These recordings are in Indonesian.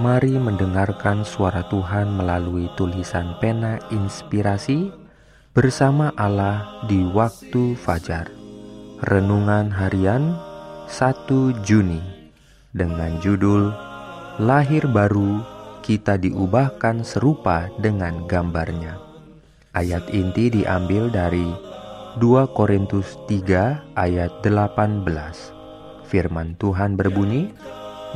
Mari mendengarkan suara Tuhan melalui tulisan pena inspirasi bersama Allah di waktu fajar. Renungan harian 1 Juni dengan judul Lahir Baru Kita Diubahkan Serupa dengan Gambarnya. Ayat inti diambil dari 2 Korintus 3 ayat 18. Firman Tuhan berbunyi,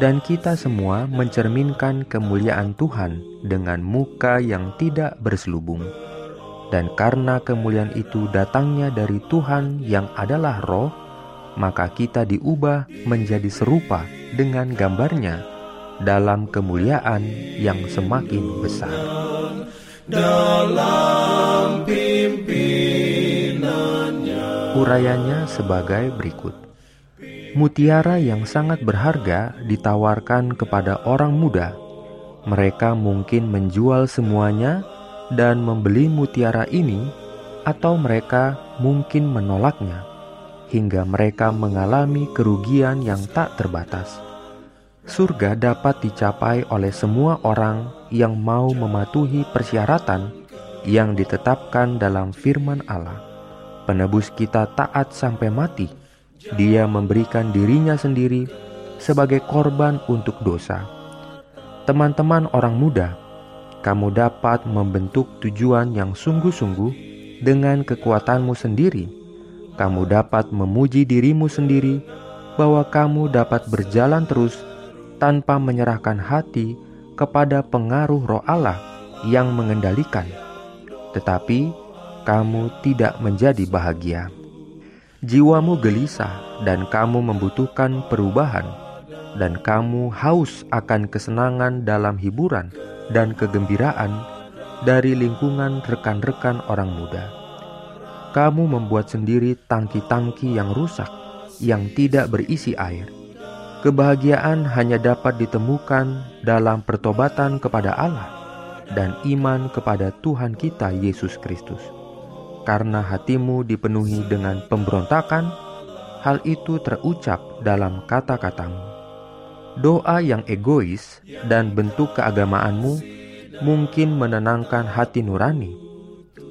dan kita semua mencerminkan kemuliaan Tuhan dengan muka yang tidak berselubung. Dan karena kemuliaan itu datangnya dari Tuhan yang adalah roh, maka kita diubah menjadi serupa dengan gambarnya dalam kemuliaan yang semakin besar. Dalam Urayanya sebagai berikut. Mutiara yang sangat berharga ditawarkan kepada orang muda. Mereka mungkin menjual semuanya dan membeli mutiara ini, atau mereka mungkin menolaknya hingga mereka mengalami kerugian yang tak terbatas. Surga dapat dicapai oleh semua orang yang mau mematuhi persyaratan yang ditetapkan dalam firman Allah. Penebus kita taat sampai mati dia memberikan dirinya sendiri sebagai korban untuk dosa. Teman-teman orang muda, kamu dapat membentuk tujuan yang sungguh-sungguh dengan kekuatanmu sendiri. Kamu dapat memuji dirimu sendiri bahwa kamu dapat berjalan terus tanpa menyerahkan hati kepada pengaruh Roh Allah yang mengendalikan, tetapi kamu tidak menjadi bahagia jiwamu gelisah dan kamu membutuhkan perubahan, dan kamu haus akan kesenangan dalam hiburan dan kegembiraan dari lingkungan rekan-rekan orang muda. Kamu membuat sendiri tangki-tangki yang rusak, yang tidak berisi air. Kebahagiaan hanya dapat ditemukan dalam pertobatan kepada Allah dan iman kepada Tuhan kita Yesus Kristus karena hatimu dipenuhi dengan pemberontakan, hal itu terucap dalam kata-katamu. Doa yang egois dan bentuk keagamaanmu mungkin menenangkan hati nurani,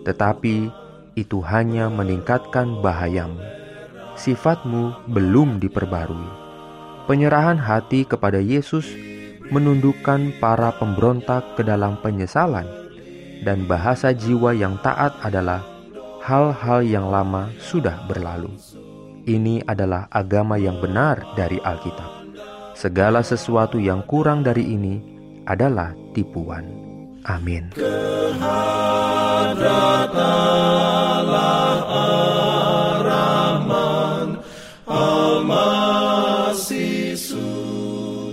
tetapi itu hanya meningkatkan bahayamu. Sifatmu belum diperbarui. Penyerahan hati kepada Yesus menundukkan para pemberontak ke dalam penyesalan, dan bahasa jiwa yang taat adalah hal-hal yang lama sudah berlalu. Ini adalah agama yang benar dari Alkitab. Segala sesuatu yang kurang dari ini adalah tipuan. Amin.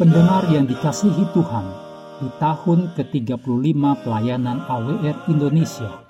Pendengar yang dikasihi Tuhan, di tahun ke-35 pelayanan AWR Indonesia,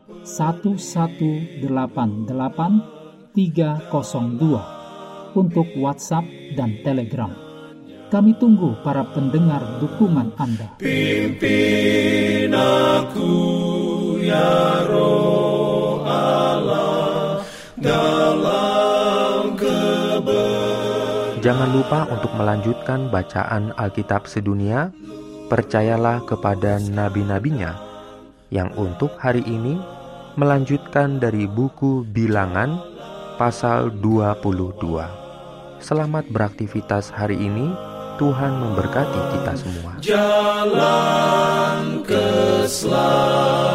1188 302 untuk WhatsApp dan Telegram. Kami tunggu para pendengar dukungan Anda. Pimpin aku ya roh Allah dalam Jangan lupa untuk melanjutkan bacaan Alkitab sedunia. Percayalah kepada nabi-nabinya yang untuk hari ini melanjutkan dari buku Bilangan pasal 22. Selamat beraktivitas hari ini. Tuhan memberkati kita semua. Jalan selamat